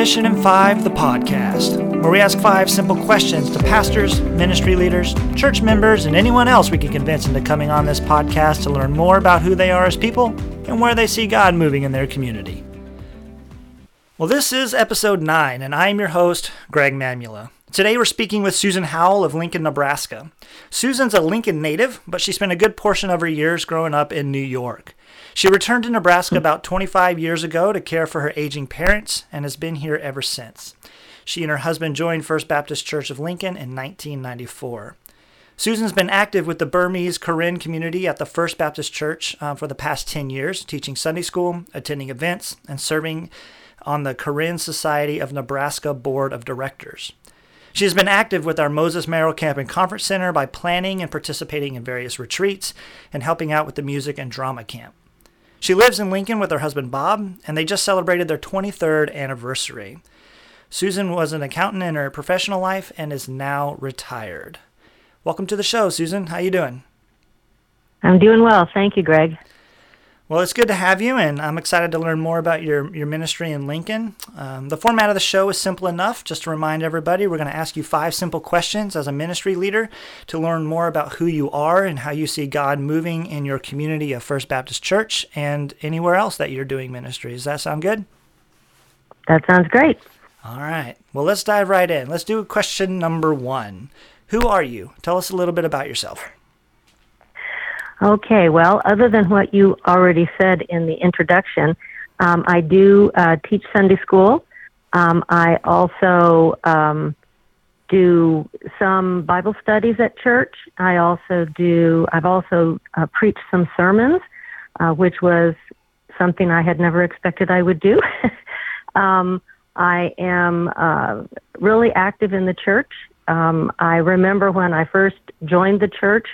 Mission in Five, the podcast, where we ask five simple questions to pastors, ministry leaders, church members, and anyone else we can convince into coming on this podcast to learn more about who they are as people and where they see God moving in their community. Well, this is episode 9, and I am your host, Greg Mamula. Today we're speaking with Susan Howell of Lincoln, Nebraska. Susan's a Lincoln native, but she spent a good portion of her years growing up in New York. She returned to Nebraska about 25 years ago to care for her aging parents and has been here ever since. She and her husband joined First Baptist Church of Lincoln in 1994. Susan's been active with the Burmese Karen community at the First Baptist Church uh, for the past 10 years, teaching Sunday school, attending events, and serving on the Karen Society of Nebraska Board of Directors. She has been active with our Moses Merrill Camp and Conference Center by planning and participating in various retreats and helping out with the music and drama camp. She lives in Lincoln with her husband Bob, and they just celebrated their 23rd anniversary. Susan was an accountant in her professional life and is now retired. Welcome to the show, Susan. How are you doing? I'm doing well. Thank you, Greg. Well, it's good to have you, and I'm excited to learn more about your, your ministry in Lincoln. Um, the format of the show is simple enough. Just to remind everybody, we're going to ask you five simple questions as a ministry leader to learn more about who you are and how you see God moving in your community of First Baptist Church and anywhere else that you're doing ministry. Does that sound good? That sounds great. All right. Well, let's dive right in. Let's do question number one. Who are you? Tell us a little bit about yourself. Okay, well, other than what you already said in the introduction, um, I do uh, teach Sunday school. Um, I also um, do some Bible studies at church. I also do, I've also uh, preached some sermons, uh, which was something I had never expected I would do. um, I am uh, really active in the church. Um, I remember when I first joined the church,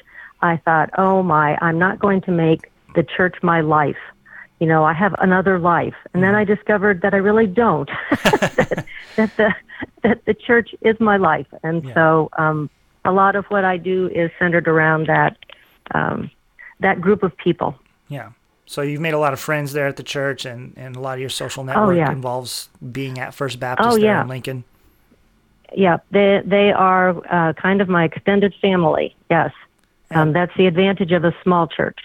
I thought, oh my, I'm not going to make the church my life. You know, I have another life. And then I discovered that I really don't. that, that the that the church is my life. And yeah. so um a lot of what I do is centered around that um that group of people. Yeah. So you've made a lot of friends there at the church, and, and a lot of your social oh, network oh, yeah. involves being at First Baptist oh, yeah. in Lincoln. Yeah, they they are uh, kind of my extended family. Yes. Um, that's the advantage of a small church.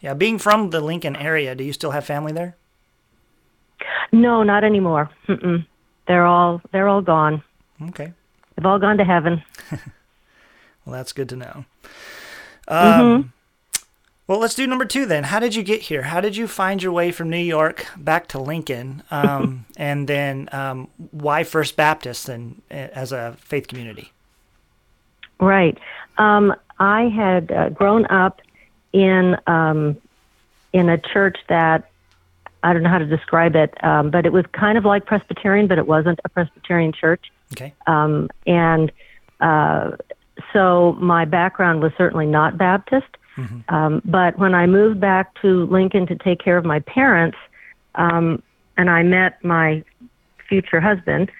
Yeah, being from the Lincoln area, do you still have family there? No, not anymore. Mm-mm. They're all they're all gone. Okay. They've all gone to heaven. well, that's good to know. Um, mm-hmm. Well, let's do number two then. How did you get here? How did you find your way from New York back to Lincoln? Um, and then um, why First Baptist and as a faith community? Right. Um, I had uh, grown up in um, in a church that I don't know how to describe it, um, but it was kind of like Presbyterian, but it wasn't a Presbyterian church. Okay. Um, and uh, so my background was certainly not Baptist. Mm-hmm. Um, but when I moved back to Lincoln to take care of my parents, um, and I met my future husband,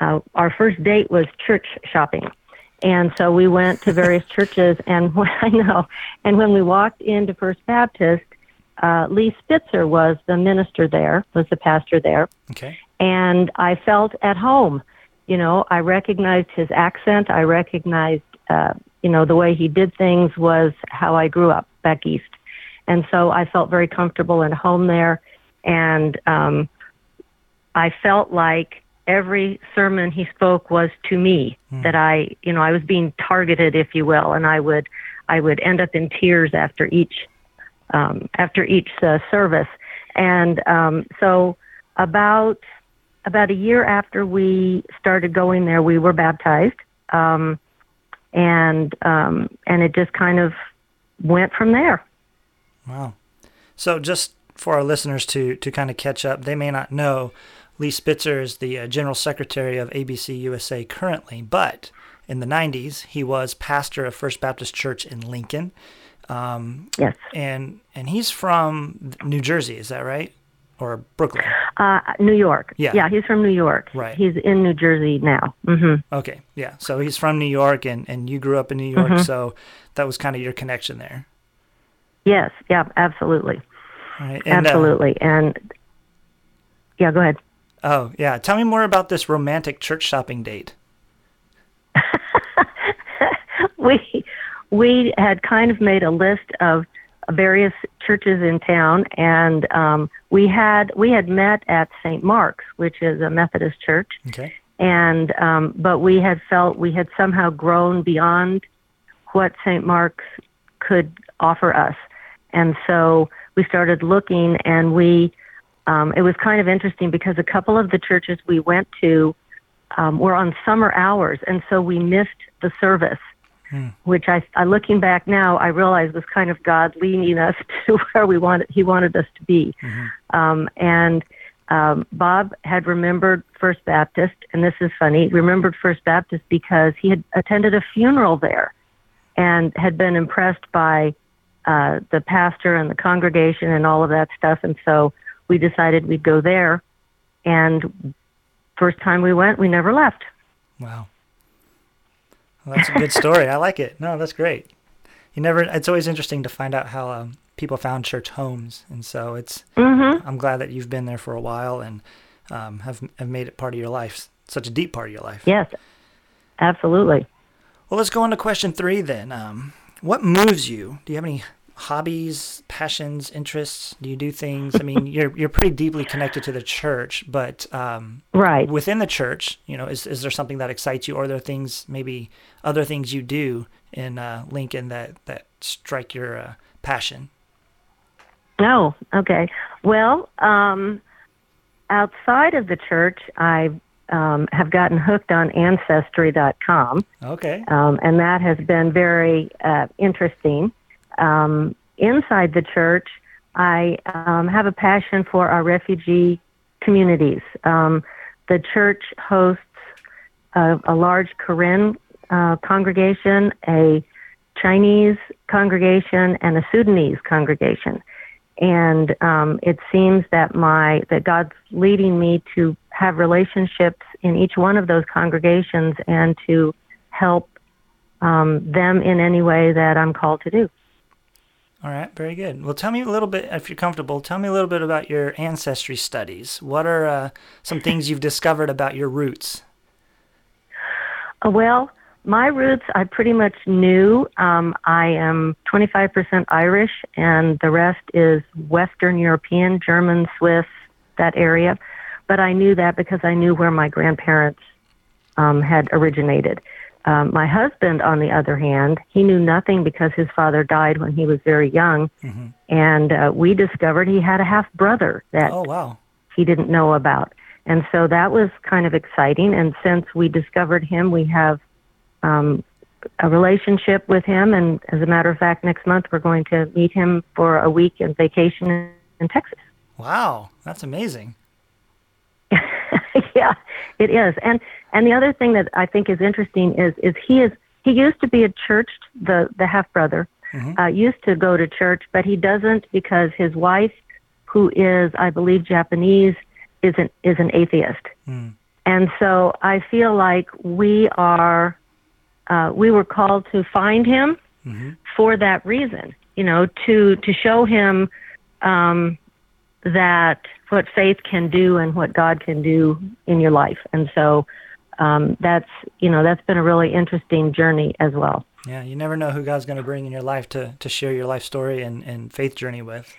uh, our first date was church shopping. And so we went to various churches, and when, I know, and when we walked into First Baptist, uh, Lee Spitzer was the minister there, was the pastor there. Okay. And I felt at home. You know, I recognized his accent. I recognized, uh, you know, the way he did things was how I grew up back east. And so I felt very comfortable and home there. And um, I felt like every sermon he spoke was to me mm. that I, you know, I was being targeted, if you will, and I would, I would end up in tears after each, um, after each uh, service, and um, so about about a year after we started going there, we were baptized, um, and um, and it just kind of went from there. Wow! So just for our listeners to to kind of catch up, they may not know Lee Spitzer is the uh, general secretary of ABC USA currently, but in the 90s, he was pastor of First Baptist Church in Lincoln. Um, yes. And and he's from New Jersey, is that right? Or Brooklyn? Uh, New York. Yeah. Yeah, he's from New York. Right. He's in New Jersey now. Mm-hmm. Okay. Yeah. So he's from New York, and, and you grew up in New York, mm-hmm. so that was kind of your connection there. Yes. Yeah. Absolutely. Right. And, uh, absolutely. Uh, and yeah, go ahead. Oh, yeah. Tell me more about this romantic church shopping date. we we had kind of made a list of various churches in town, and um, we had we had met at St. Mark's, which is a Methodist church. Okay. And um, but we had felt we had somehow grown beyond what St. Mark's could offer us, and so we started looking, and we um, it was kind of interesting because a couple of the churches we went to um, were on summer hours, and so we missed the service Hmm. which I, I, looking back now, I realize was kind of God leading us to where we wanted, He wanted us to be. Mm-hmm. Um, and um, Bob had remembered First Baptist, and this is funny. Remembered First Baptist because he had attended a funeral there, and had been impressed by uh, the pastor and the congregation and all of that stuff. And so we decided we'd go there. And first time we went, we never left. Wow. Well, that's a good story. I like it. No, that's great. You never. It's always interesting to find out how um, people found church homes, and so it's. Mm-hmm. I'm glad that you've been there for a while and um, have have made it part of your life, such a deep part of your life. Yes, absolutely. Well, let's go on to question three then. Um, what moves you? Do you have any hobbies, passions, interests? Do you do things? I mean, you're you're pretty deeply connected to the church, but um, right within the church, you know, is is there something that excites you, or are there things maybe other things you do in uh, Lincoln that that strike your uh, passion? Oh, okay. Well, um, outside of the church, I um, have gotten hooked on Ancestry.com. Okay. Um, and that has been very uh, interesting um, inside the church, I um, have a passion for our refugee communities. Um, the church hosts a, a large Karen uh, congregation, a Chinese congregation, and a Sudanese congregation. And um, it seems that my that God's leading me to have relationships in each one of those congregations and to help um, them in any way that I'm called to do. All right, very good. Well, tell me a little bit, if you're comfortable, tell me a little bit about your ancestry studies. What are uh, some things you've discovered about your roots? Uh, well, my roots I pretty much knew. Um, I am 25% Irish, and the rest is Western European, German, Swiss, that area. But I knew that because I knew where my grandparents um, had originated. Um, my husband, on the other hand, he knew nothing because his father died when he was very young, mm-hmm. and uh, we discovered he had a half brother that oh, wow. he didn't know about, and so that was kind of exciting. And since we discovered him, we have um, a relationship with him, and as a matter of fact, next month we're going to meet him for a week in vacation in, in Texas. Wow, that's amazing. yeah, it is. And and the other thing that I think is interesting is is he is he used to be a church the the half brother mm-hmm. uh, used to go to church, but he doesn't because his wife, who is I believe Japanese, is an is an atheist. Mm. And so I feel like we are uh, we were called to find him mm-hmm. for that reason. You know, to to show him um, that what faith can do and what God can do in your life. And so um, that's you know that's been a really interesting journey as well. Yeah, you never know who God's going to bring in your life to to share your life story and, and faith journey with.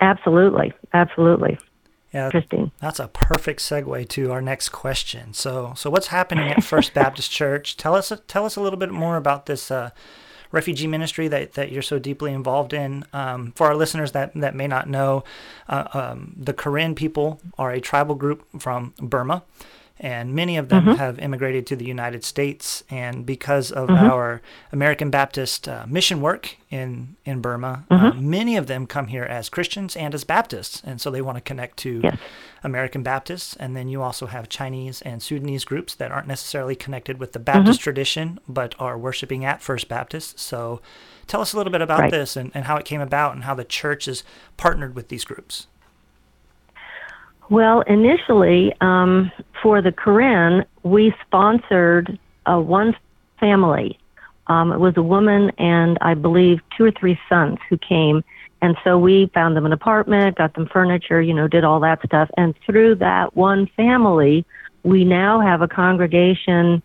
Absolutely, absolutely. Yeah, interesting. That's a perfect segue to our next question. So, so what's happening at First Baptist Church? Tell us tell us a little bit more about this uh, refugee ministry that, that you're so deeply involved in. Um, for our listeners that, that may not know, uh, um, the Karen people are a tribal group from Burma and many of them mm-hmm. have immigrated to the United States. And because of mm-hmm. our American Baptist uh, mission work in in Burma, uh, mm-hmm. uh, many of them come here as Christians and as Baptists, and so they want to connect to yes. American Baptists. And then you also have Chinese and Sudanese groups that aren't necessarily connected with the Baptist mm-hmm. tradition, but are worshiping at First Baptist. So. Tell us a little bit about right. this and, and how it came about and how the church is partnered with these groups. Well, initially, um, for the Karen, we sponsored uh, one family. Um, it was a woman and I believe two or three sons who came, And so we found them an apartment, got them furniture, you know, did all that stuff. And through that one family, we now have a congregation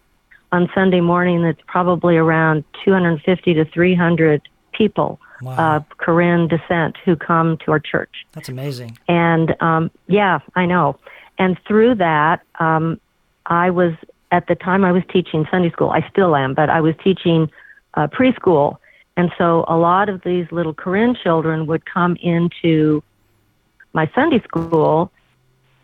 on Sunday morning that's probably around 250 to 300 people, Wow. uh, Karen descent, who come to our church. That's amazing. And um, yeah, I know. And through that, um, I was at the time I was teaching Sunday school. I still am, but I was teaching uh, preschool, and so a lot of these little Karen children would come into my Sunday school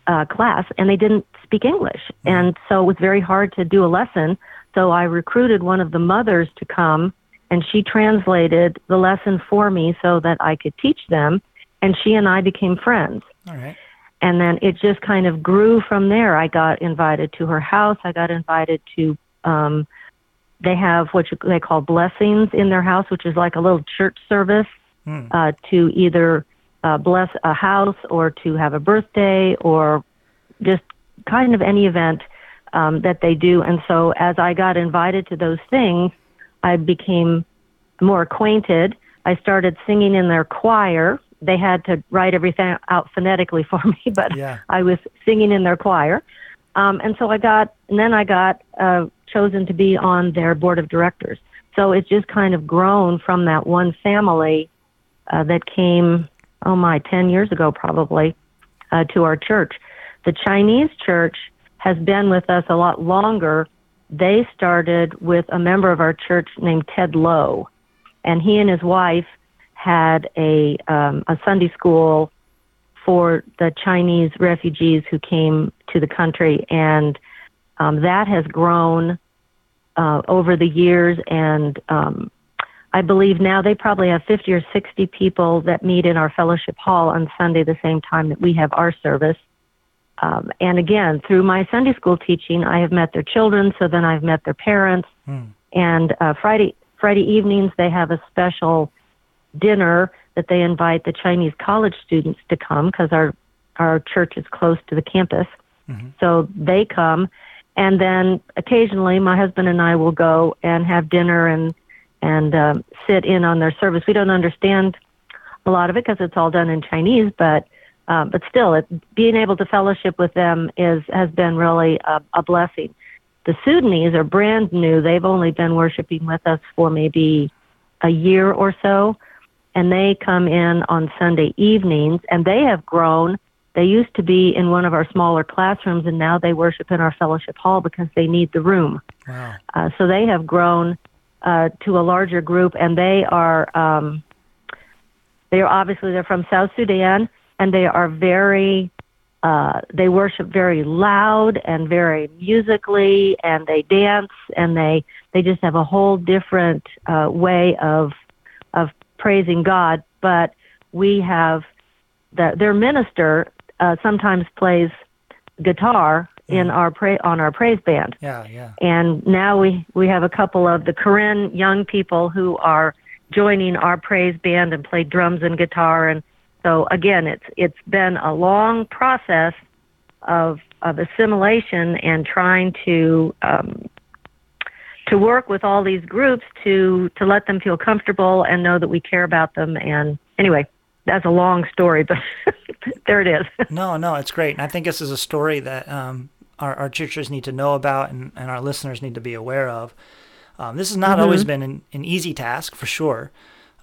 uh, class, and they didn't speak English, and so it was very hard to do a lesson. So I recruited one of the mothers to come, and she translated the lesson for me so that I could teach them, and she and I became friends All right. and then it just kind of grew from there. I got invited to her house. I got invited to. Um, they have what you, they call blessings in their house, which is like a little church service Hmm. uh, to either uh, bless a house or to have a birthday or just kind of any event um, that they do. And so as I got invited to those things, I became more acquainted. I started singing in their choir. They had to write everything out phonetically for me, but Yeah. I was singing in their choir. Um, and so I got, and then I got uh, chosen to be on their board of directors. So it's just kind of grown from that one family uh, that came, oh my, 10 years ago probably, uh, to our church. The Chinese church has been with us a lot longer. They started with a member of our church named Ted Lowe, and he and his wife had a um, a Sunday school for the Chinese refugees who came to the country, and um, that has grown uh, over the years. And um, I believe now they probably have 50 or 60 people that meet in our fellowship hall on Sunday the same time that we have our service. Um, and again, through my Sunday school teaching, I have met their children, so then I've met their parents. Hmm. And uh, Friday Friday evenings, they have a special dinner that they invite the Chinese college students to come because our our church is close to the campus. Mhm. So they come, and then occasionally my husband and I will go and have dinner and and um, sit in on their service. We don't understand a lot of it because it's all done in Chinese, but um, but still, it, being able to fellowship with them is has been really a, a blessing. The Sudanese are brand new; they've only been worshiping with us for maybe a year or so, and they come in on Sunday evenings, and they have grown. They used to be in one of our smaller classrooms, and now they worship in our fellowship hall because they need the room. Wow. Uh, so they have grown uh, to a larger group, and they are um, they are obviously they're from South Sudan, and they are very uh, they worship very loud and very musically, and they dance, and they they just have a whole different uh, way of of praising God. But we have the, their minister uh, sometimes plays guitar in our pra- on our praise band Yeah, yeah. and now we we have a couple of the Karen young people who are joining our praise band and play drums and guitar and so again it's it's been a long process of of assimilation and trying to um, to work with all these groups to to let them feel comfortable and know that we care about them and anyway that's a long story but there it is No, no, it's great. And I think this is a story that um, our, our churches need to know about and, and our listeners need to be aware of. Um, this has not always been an, an easy task, for sure.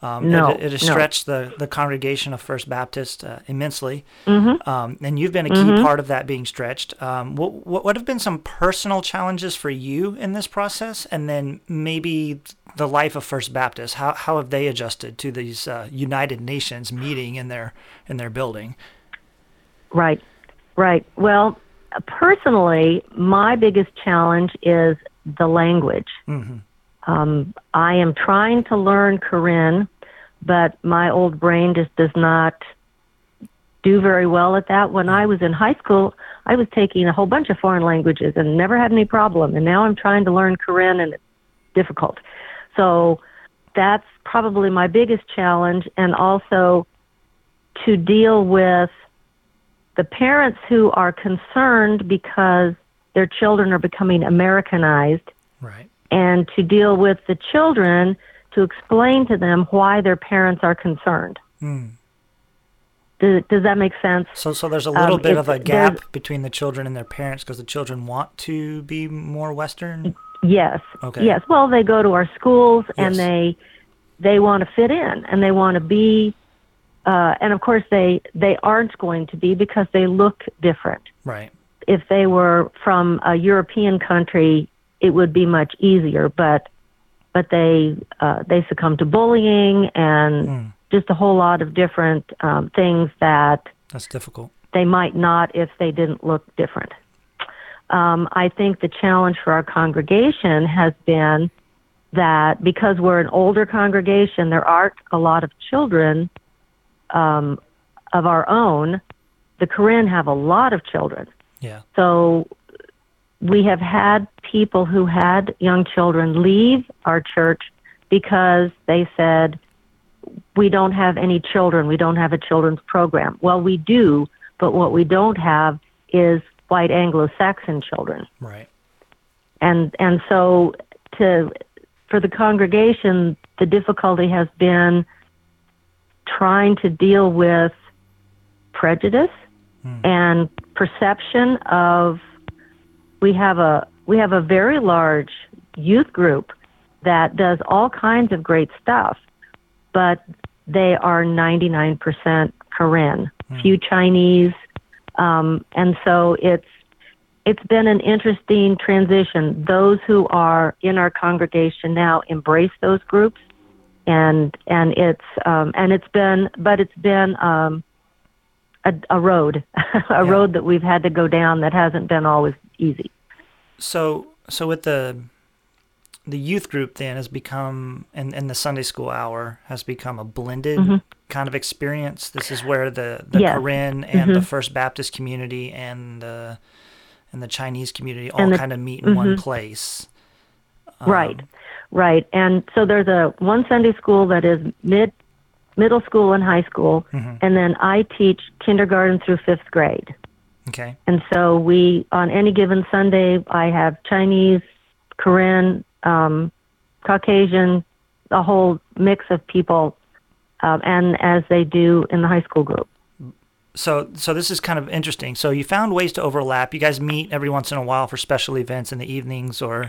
Um, No, it, it has no. stretched the, the congregation of First Baptist uh, immensely. Mm-hmm. Um, and you've been a key part of that being stretched. Um, what, what, what have been some personal challenges for you in this process? And then maybe the life of First Baptist, how, how have they adjusted to these uh, United Nations meeting in their, in their building? Right, right. Well, personally, my biggest challenge is the language. hmm Um, I am trying to learn Karen, but my old brain just does not do very well at that. When I was in high school, I was taking a whole bunch of foreign languages and never had any problem. And now I'm trying to learn Karen and it's difficult. So that's probably my biggest challenge. And also to deal with the parents who are concerned because their children are becoming Americanized. And to deal with the children to explain to them why their parents are concerned. Mm. Does, does that make sense? So, so there's a little Um, bit of a gap between the children and their parents because the children want to be more Western. Yes. Okay. Yes. Well, they go to our schools and they they want to fit in and they want to be uh, and of course they they aren't going to be because they look different. Right. If they were from a European country, it would be much easier, but but they uh, they succumb to bullying and Mm, just a whole lot of different um, things that that's difficult. they might not if they didn't look different. Um, I think the challenge for our congregation has been that because we're an older congregation, there aren't a lot of children um, of our own. The Karen have a lot of children. Yeah. So we have had people who had young children leave our church because they said, we don't have any children. We don't have a children's program. Well, we do, but what we don't have is white Anglo-Saxon children. Right. And and so to for the congregation, the difficulty has been trying to deal with prejudice Hmm. and perception of we have a we have a very large youth group that does all kinds of great stuff, but they are 99% Karen, few Chinese, um, and so it's it's been an interesting transition. Those who are in our congregation now embrace those groups, and and it's um, and it's been, but it's been um, a, a road, a Yeah. road that we've had to go down that hasn't been always easy. So, so with the the youth group then has become and, and the Sunday school hour has become a blended mm-hmm. kind of experience. This is where the the Yes. Karen and mm-hmm. the First Baptist community and the and the Chinese community all the- kind of meet in mm-hmm. one place. right, um, right. And so there's a one Sunday school that is mid middle school and high school, and then I teach kindergarten through fifth grade. Okay. And so we, on any given Sunday, I have Chinese, Karen, um, Caucasian, a whole mix of people, um, and as they do in the high school group. So, so this is kind of interesting. So you found ways to overlap. You guys meet every once in a while for special events in the evenings, or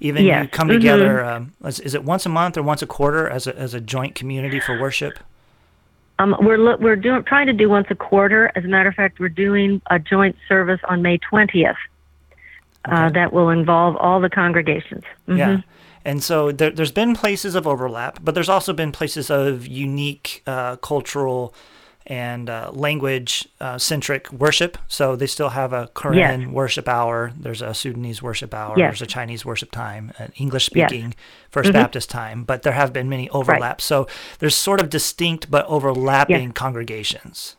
even you come Mhm. together. Um, is, is it once a month or once a quarter as a as a joint community for worship? Um, we're lo- we're doing trying to do once a quarter. As a matter of fact, we're doing a joint service on May twentieth. Uh, that will involve all the congregations. Mhm. Yeah. And so there, there's been places of overlap, but there's also been places of unique uh, cultural and uh, language uh, centric worship. So they still have a Karen worship hour. There's a Sudanese worship hour. Yes. There's a Chinese worship time, an English Yes. speaking First Baptist time. But there have been many overlaps. So there's sort of distinct but overlapping congregations.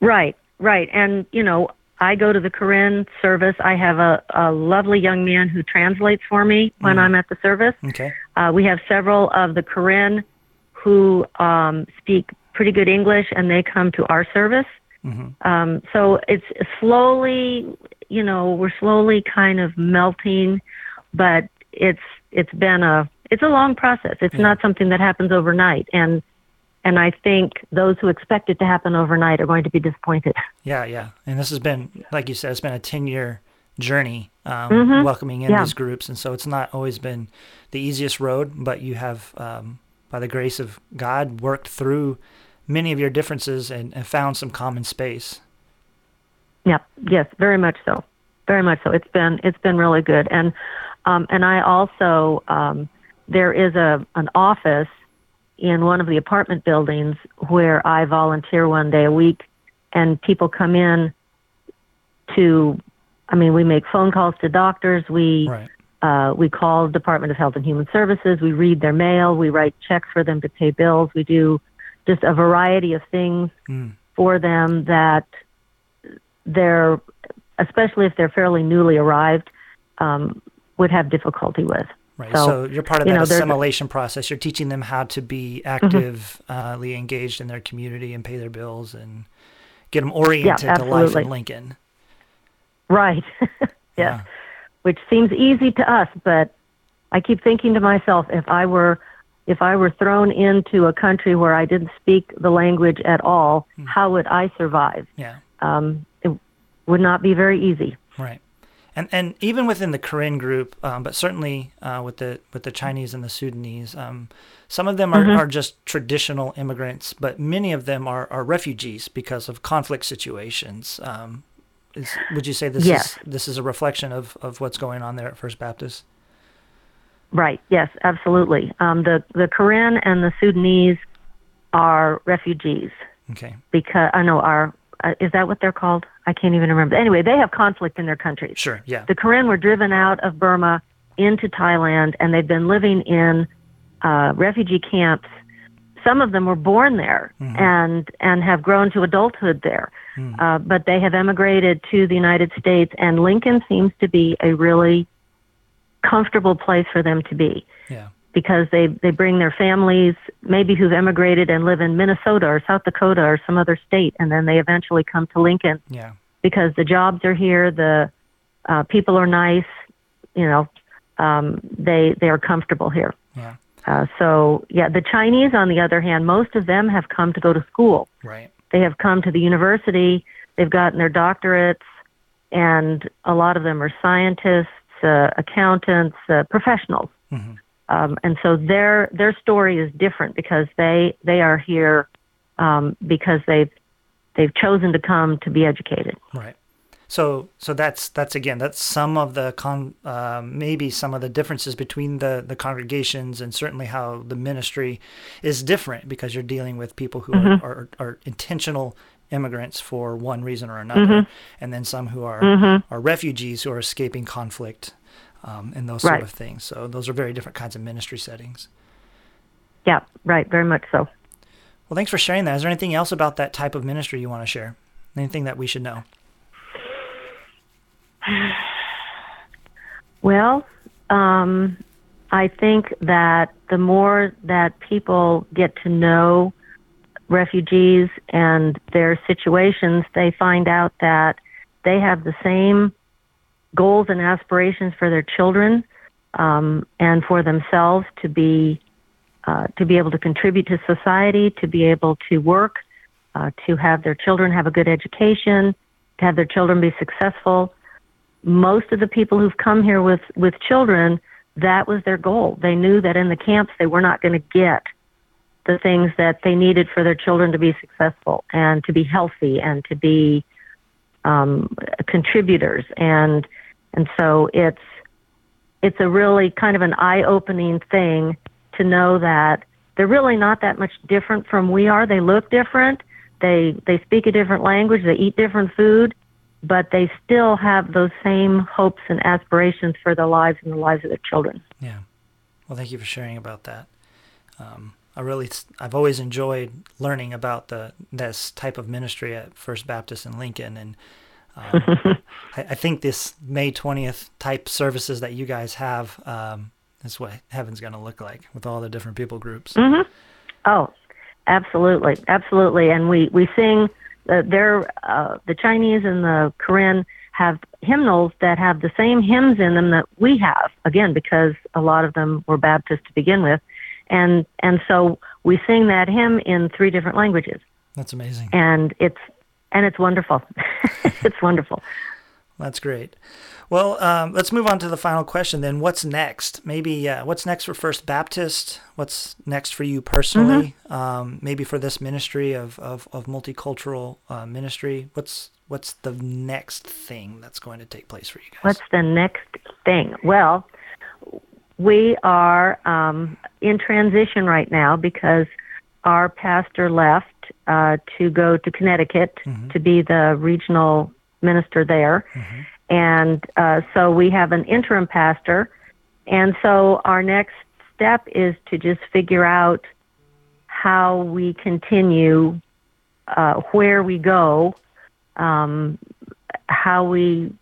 Right, right. And, you know, I go to the Karen service. I have a, a lovely young man who translates for me when I'm at the service. Okay. Uh, we have several of the Karen who um, speak pretty good English and they come to our service. Um, so it's slowly, you know, we're slowly kind of melting, but it's it's been a it's a long process. It's not something that happens overnight, and and I think those who expect it to happen overnight are going to be disappointed. Yeah, yeah. And this has been, like you said, it's been a 10 year journey um, welcoming in Yeah. these groups. And so it's not always been the easiest road, but you have, um, by the grace of God, worked through many of your differences and, and found some common space. Yeah, yes, very much so, very much so. It's been it's been really good, and um, and I also um, there is a an office in one of the apartment buildings where I volunteer one day a week, and people come in to, I mean, we make phone calls to doctors, we Right. uh, we call Department of Health and Human Services. We read their mail. We write checks for them to pay bills. We do just a variety of things Mm. for them that they're, especially if they're fairly newly arrived, um, would have difficulty with. Right. So, So, you're part of you that know, assimilation process. You're teaching them how to be actively engaged in their community and pay their bills and get them oriented to life in Lincoln. Right. yes. Yeah. Which seems easy to us, but I keep thinking to myself, if I were if I were thrown into a country where I didn't speak the language at all, how would I survive? Yeah. Um, it would not be very easy. Right. And and even within the Karen group, um, but certainly uh, with the with the Chinese and the Sudanese, um, some of them are, are just traditional immigrants, but many of them are, are refugees because of conflict situations. Um, is, would you say this Yes. is this is a reflection of, of what's going on there at First Baptist? Right. Yes, absolutely. Um, the the Karen and the Sudanese are refugees Okay. because I know are uh, is that what they're called? I can't even remember. Anyway, they have conflict in their countries. Sure. Yeah. The Karen were driven out of Burma into Thailand, and they've been living in uh, refugee camps. Some of them were born there and and have grown to adulthood there, uh, but they have emigrated to the United States, and Lincoln seems to be a really comfortable place for them to be Yeah. because they they bring their families maybe who've emigrated and live in Minnesota or South Dakota or some other state and then they eventually come to Lincoln Yeah. because the jobs are here the uh, people are nice you know um, they they are comfortable here Yeah. uh, so yeah the Chinese on the other hand most of them have come to go to school Right. they have come to the university they've gotten their doctorates and a lot of them are scientists uh, accountants uh, professionals Mhm. um, and so their their story is different because they they are here um, because they've they've chosen to come to be educated. Right. So so that's that's again that's some of the con um, maybe some of the differences between the the congregations and certainly how the ministry is different because you're dealing with people who are, are are intentional immigrants for one reason or another, and then some who are are refugees who are escaping conflict um, and those sort of things. So those are very different kinds of ministry settings. Yeah, right, very much so. Well, thanks for sharing that. Is there anything else about that type of ministry you want to share? Anything that we should know? Well, um, I think that the more that people get to know refugees and their situations, they find out that they have the same goals and aspirations for their children um, and for themselves to be uh, to be able to contribute to society, to be able to work, uh, to have their children have a good education, to have their children be successful. Most of the people who've come here with with children that was their goal. They knew that in the camps they were not going to get the things that they needed for their children to be successful and to be healthy and to be um, contributors and and so it's it's a really kind of an eye opening thing to know that they're really not that much different from we are they look different they they speak a different language they eat different food but they still have those same hopes and aspirations for their lives and the lives of their children. Yeah. Well, thank you for sharing about that. Um, I really, I've always enjoyed learning about the this type of ministry at First Baptist in Lincoln, and um, I, I think this May twentieth type services that you guys have um, is what heaven's going to look like with all the different people groups. Oh, absolutely, absolutely. And we we sing. Uh, they're uh, the Chinese and the Karen have hymnals that have the same hymns in them that we have. Again, because a lot of them were Baptist to begin with, and and so we sing that hymn in three different languages, That's amazing. and it's and it's wonderful. it's wonderful. That's great. Well, um, let's move on to the final question then. What's next? Maybe uh, what's next for First Baptist? What's next for you personally? Um, maybe for this ministry of, of, of multicultural uh, ministry. What's what's the next thing that's going to take place for you guys? What's the next thing? Well, we are um, in transition right now because our pastor left uh, to go to Connecticut to be the regional minister there. And uh, so we have an interim pastor. And so our next step is to just figure out how we continue, uh, where we go, um, how we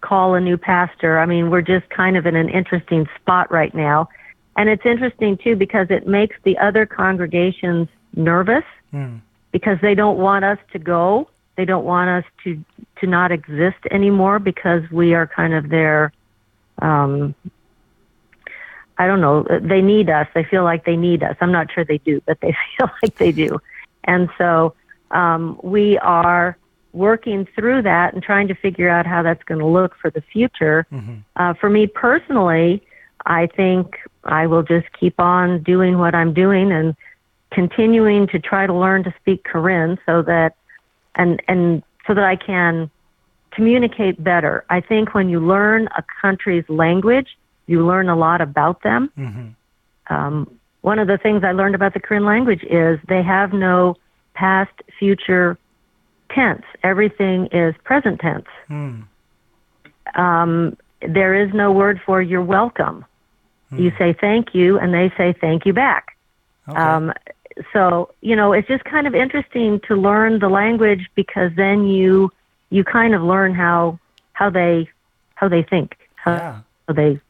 call a new pastor. I mean, we're just kind of in an interesting spot right now. And it's interesting too because it makes the other congregations nervous Hmm. because they don't want us to go. They don't want us to to not exist anymore because we are kind of their um, I don't know, they need us. They feel like they need us. I'm not sure they do, but they feel like they do. And so um, we are working through that and trying to figure out how that's going to look for the future. Mm-hmm. Uh, for me personally, I think I will just keep on doing what I'm doing and continuing to try to learn to speak Karen so that and and so that I can communicate better. I think when you learn a country's language, you learn a lot about them. Mm-hmm. Um, one of the things I learned about the Karen language is they have no past, future tense. Everything is present tense. Mm. Um, there is no word for you're welcome. Mm. You say thank you, and they say thank you back. Okay. Um, so you know, it's just kind of interesting to learn the language because then you you kind of learn how how they how they think, how, yeah. how they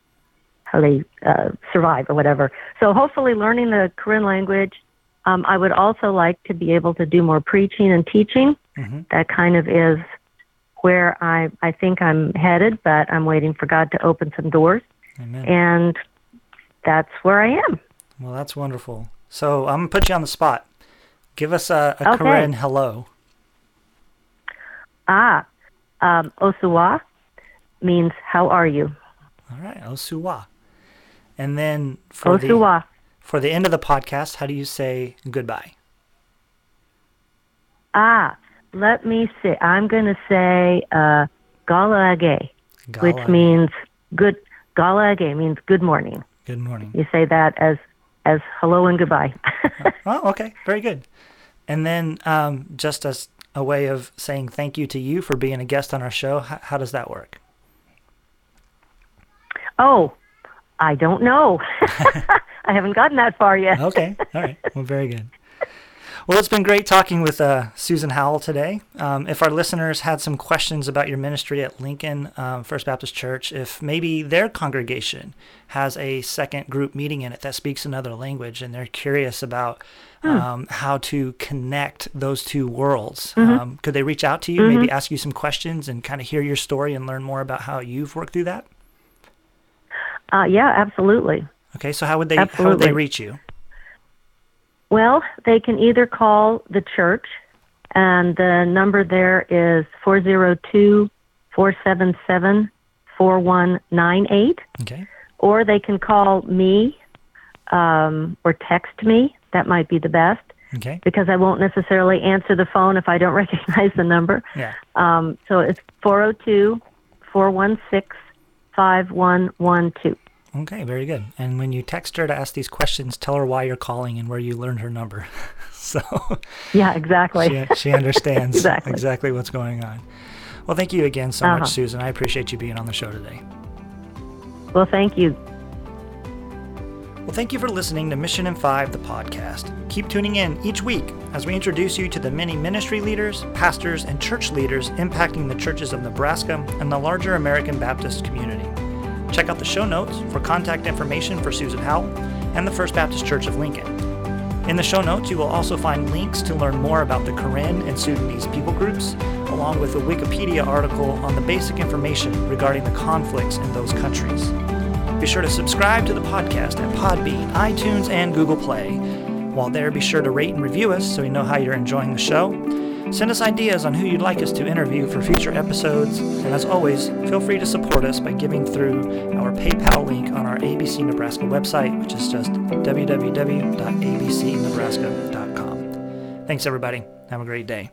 how they uh, survive or whatever. So hopefully, learning the Karen language. Um, I would also like to be able to do more preaching and teaching. Mm-hmm. That kind of is where I I think I'm headed, but I'm waiting for God to open some doors. Amen. And that's where I am. Well, that's wonderful. So I'm gonna put you on the spot. Give us a, a okay. Karen hello. Ah, um, Osuwa means how are you? All right, Osuwa. And then for Osuwa. the for the end of the podcast, how do you say goodbye? Ah, let me see. I'm going to say uh, galage, which means good. Galage means good morning. Good morning. You say that as as hello and goodbye. oh, okay, very good. And then um, just as a way of saying thank you to you for being a guest on our show, how, how does that work? Oh, I don't know. I haven't gotten that far yet. okay, all right. Well, very good. Well, it's been great talking with uh, Susan Howell today. Um, if our listeners had some questions about your ministry at Lincoln um, First Baptist Church, if maybe their congregation has a second group meeting in it that speaks another language and they're curious about hmm. um, how to connect those two worlds, mm-hmm. Um, could they reach out to you, mm-hmm. maybe ask you some questions and kind of hear your story and learn more about how you've worked through that? Uh, yeah, absolutely. Okay, so how would they absolutely. how would they reach you? Well, they can either call the church, and the number there is 402 477 4198. Okay. Or they can call me um, or text me. That might be the best. Okay. Because I won't necessarily answer the phone if I don't recognize the number. Yeah. Um, so it's 402 416 5112. Okay, very good. And when you text her to ask these questions, tell her why you're calling and where you learned her number. so yeah, exactly. She, she understands exactly. exactly what's going on. Well, thank you again so uh-huh. much, Susan. I appreciate you being on the show today. Well, thank you. Well, thank you for listening to Mission in Five, the podcast. Keep tuning in each week as we introduce you to the many ministry leaders, pastors, and church leaders impacting the churches of Nebraska and the larger American Baptist community. Check out the show notes for contact information for Susan Howell and the First Baptist Church of Lincoln. In the show notes, you will also find links to learn more about the Karen and Sudanese people groups, along with a Wikipedia article on the basic information regarding the conflicts in those countries. Be sure to subscribe to the podcast at Podbean, iTunes, and Google Play. While there, be sure to rate and review us so we know how you're enjoying the show. Send us ideas on who you'd like us to interview for future episodes, and as always, feel free to support us by giving through our PayPal link on our ABC Nebraska website, which is just www.abcnebraska.com. Thanks, everybody. Have a great day.